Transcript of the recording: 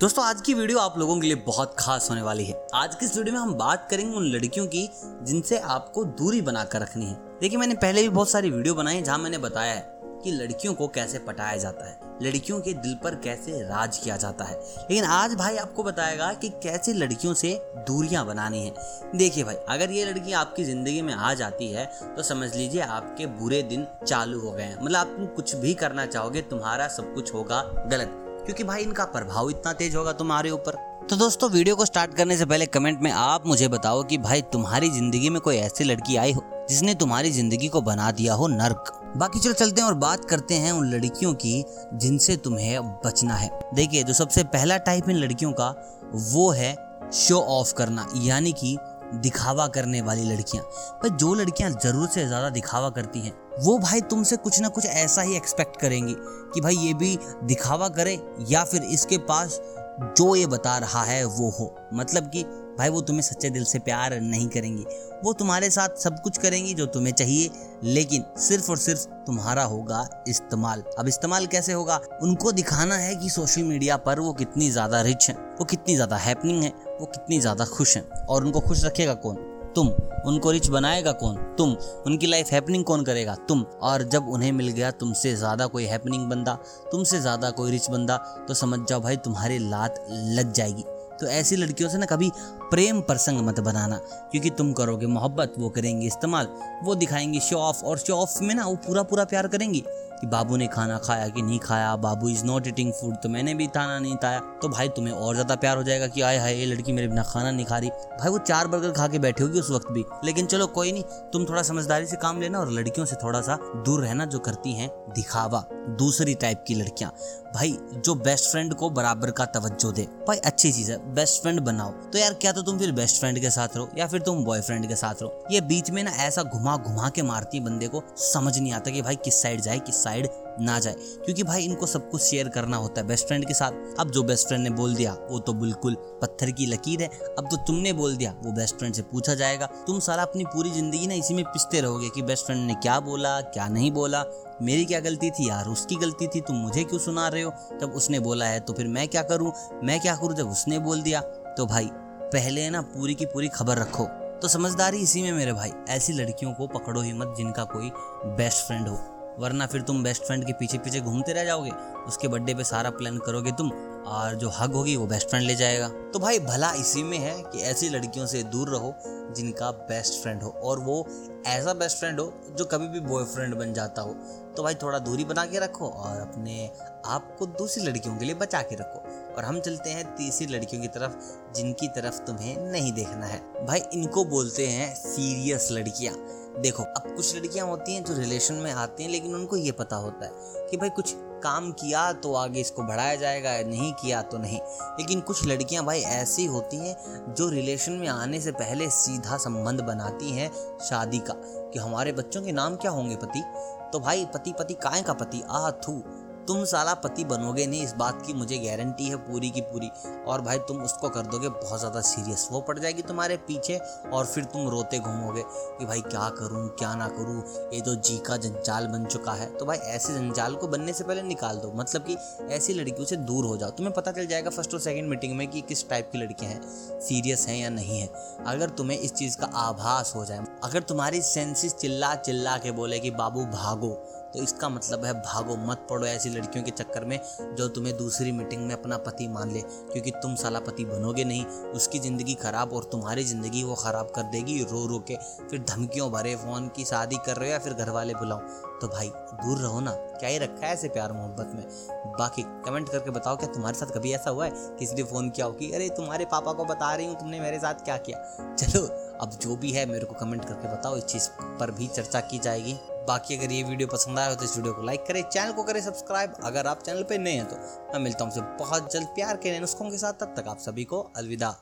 दोस्तों, आज की वीडियो आप लोगों के लिए बहुत खास होने वाली है। आज की इस वीडियो में हम बात करेंगे उन लड़कियों की जिनसे आपको दूरी बनाकर रखनी है। देखिए, मैंने पहले भी बहुत सारी वीडियो बनाई है जहाँ मैंने बताया है कि लड़कियों को कैसे पटाया जाता है, लड़कियों के दिल पर कैसे राज किया जाता है। लेकिन आज भाई आपको बताएगा कि कैसे लड़कियों से दूरियाँ बनानी है। देखिए भाई, अगर ये लड़की आपकी ज़िंदगी में आ जाती है तो समझ लीजिए आपके बुरे दिन चालू हो गए हैं। मतलब आप कुछ भी करना चाहोगे, तुम्हारा सब कुछ होगा गलत। क्योंकि भाई इनका प्रभाव इतना तेज होगा तुम्हारे ऊपर। तो दोस्तों, वीडियो को स्टार्ट करने से पहले कमेंट में आप मुझे बताओ कि भाई तुम्हारी ज़िंदगी में कोई ऐसी लड़की आई हो जिसने तुम्हारी ज़िंदगी को बना दिया हो नर्क। बाकी चलो, चलते हैं और बात करते हैं उन लड़कियों की जिनसे तुम्हें बचना है। देखिए, जो सबसे पहला टाइप इन लड़कियों का वो है शो ऑफ़ करना, यानी कि दिखावा करने वाली लड़कियाँ। पर जो लड़कियाँ ज़रूरत से ज़्यादा दिखावा करती हैं, वो भाई तुमसे कुछ ना कुछ ऐसा ही एक्सपेक्ट करेंगी कि भाई ये भी दिखावा करे या फिर इसके पास जो ये बता रहा है वो हो। मतलब कि, भाई, वो तुम्हें सच्चे दिल से प्यार नहीं करेंगी। वो तुम्हारे साथ सब कुछ करेंगी जो तुम्हें चाहिए, लेकिन सिर्फ़ और सिर्फ़ तुम्हारा होगा इस्तेमाल। अब इस्तेमाल कैसे होगा? उनको दिखाना है कि सोशल मीडिया पर वो कितनी ज़्यादा रिच है, वो कितनी ज़्यादा हैपनिंग है, वो कितनी ज़्यादा खुश है, और उनको खुश रखेगा कौन? तुम उनको रिच बनाएगा कौन? तुम, उनकी लाइफ हैपनिंग कौन करेगा? तुम। और जब उन्हें मिल गया, तुमसे ज़्यादा कोई हैपनिंग बंदा, तुमसे ज़्यादा कोई रिच बंदा तो समझ जाओ भाई तुम्हारी लात लग जाएगी। तो ऐसी लड़कियों से ना कभी प्रेम प्रसंग मत बनाना, क्योंकि तुम करोगे मोहब्बत, वो करेंगे इस्तेमाल, वो दिखाएँगे शो ऑफ़, और शो ऑफ़ में ना वो पूरा पूरा प्यार करेंगी कि बाबू ने खाना खाया कि नहीं खाया, बाबू इज़ नॉट ईटिंग फ़ूड तो मैंने भी खाना नहीं खाया तो भाई तुम्हें और ज़्यादा प्यार हो जाएगा कि आए हाय, ये लड़की मेरे बिना खाना नहीं खा रही। भाई वो चार बर्गर खा के बैठी होगी उस वक्त भी, लेकिन चलो कोई नहीं, तुम थोड़ा समझदारी से काम लेना और लड़कियों से थोड़ा सा दूर रहना जो करती हैं दिखावा, दूसरी टाइप की लड़कियाँ। भाई जो बेस्ट फ्रेंड को बराबर का तवज्जो दे, भाई अच्छी चीज़ है बेस्ट फ्रेंड बनाओ। तो यार, क्या तो तुम फिर बेस्ट फ्रेंड के साथ रहो या फिर तुम बॉयफ्रेंड के साथ रहो? ये बीच में ना ऐसा घुमा घुमा के मारती है बंदे को, समझ नहीं आता कि भाई किस साइड जाए, किस साइड ना जाए। क्योंकि भाई इनको सब कुछ शेयर करना होता है बेस्ट फ्रेंड के साथ। अब जो बेस्ट फ्रेंड ने बोल दिया, वो तो बिल्कुल पत्थर की लकीर है। अब तो तुमने बोल दिया, वो बेस्ट फ्रेंड से पूछा जाएगा। तुम सारा अपनी पूरी ज़िंदगी ना इसी में पिसते रहोगे कि बेस्ट फ्रेंड ने क्या बोला, क्या नहीं बोला। मेरी क्या गलती थी यार? उसकी गलती थी, तुम मुझे क्यों सुना रहे हो? जब उसने बोला है तो फिर मैं क्या करूँ? मैं क्या करूँ जब उसने बोल दिया? तो भाई, पहले ना पूरी की पूरी खबर रखो। तो समझदारी इसी में मेरे भाई, ऐसी लड़कियों को पकड़ो ही मत जिनका कोई बेस्ट फ्रेंड हो। वरना फिर तुम बेस्ट फ्रेंड के पीछे पीछे घूमते रह जाओगे। उसके बर्थडे पे सारा प्लान करोगे तुम, और जो हग होगी वो बेस्ट फ्रेंड ले जाएगा। तो भाई भला इसी में है कि ऐसी लड़कियों से दूर रहो, जिनका बेस्ट फ्रेंड हो, और वो ऐसा बेस्ट फ्रेंड हो जो कभी भी बॉयफ्रेंड बन जाता हो। तो भाई थोड़ा दूरी बना के रखो, और अपने आप को दूसरी लड़कियों के लिए बचा के रखो। और हम चलते हैं तीसरी लड़कियों की तरफ़, जिनकी तरफ़ तुम्हें नहीं देखना है। भाई इनको बोलते हैं सीरियस लड़कियाँ। देखो, अब कुछ लड़कियाँ होती हैं जो रिलेशन में आती हैं, लेकिन उनको ये पता होता है कि भाई कुछ काम किया तो आगे इसको बढ़ाया जाएगा, नहीं किया तो नहीं। लेकिन कुछ लड़कियाँ भाई ऐसी होती हैं जो रिलेशन में आने से पहले सीधा संबंध बनाती हैं शादी का, कि हमारे बच्चों के नाम क्या होंगे पति? तो भाई पति पति काय का पति? आ थू तुम साला पति बनोगे नहीं, इस बात की मुझे गारंटी है पूरी की पूरी। और भाई तुम उसको कर दोगे बहुत ज़्यादा सीरियस वो पड़ जाएगी तुम्हारे पीछे और फिर तुम रोते घूमोगे कि भाई क्या करूँ, क्या ना करूँ। ये तो जी का जंजाल बन चुका है। तो भाई ऐसे जंजाल को बनने से पहले निकाल दो। मतलब कि ऐसी लड़कियों से दूर हो जाओ। तुम्हें पता चल जाएगा फ़र्स्ट और सेकेंड मीटिंग में कि किस टाइप की लड़कियाँ हैं। सीरियस हैं या नहीं है। अगर तुम्हें इस चीज़ का आभास हो जाए, अगर तुम्हारी सेंसिस चिल्ला चिल्ला के बोले कि, बाबू भागो। तो इसका मतलब है भागो, मत पड़ो ऐसी लड़कियों के चक्कर में जो तुम्हें दूसरी मीटिंग में अपना पति मान ले। क्योंकि तुम साला पति बनोगे नहीं, उसकी ज़िंदगी ख़राब और तुम्हारी ज़िंदगी वो ख़राब कर देगी रो रो के। फिर धमकियों भरे फ़ोन की शादी कर रहे हो या फिर घर वाले बुलाओ। तो भाई, दूर रहो ना, क्या ही रखा है ऐसे प्यार मोहब्बत में? बाकी कमेंट करके बताओ, क्या तुम्हारे साथ कभी ऐसा हुआ है? किसी ने फ़ोन किया हो कि, अरे, तुम्हारे पापा को बता रही हूँ, तुमने मेरे साथ क्या किया? चलो, अब जो भी है मेरे को कमेंट करके बताओ, इस चीज़ पर भी चर्चा की जाएगी। बाकी अगर ये वीडियो पसंद आया हो तो इस वीडियो को लाइक करें, चैनल को करें सब्सक्राइब। अगर आप चैनल पर नए हैं तो मैं मिलता हूँ बहुत जल्द प्यार के नुस्खों के साथ। तब तक आप सभी को अलविदा।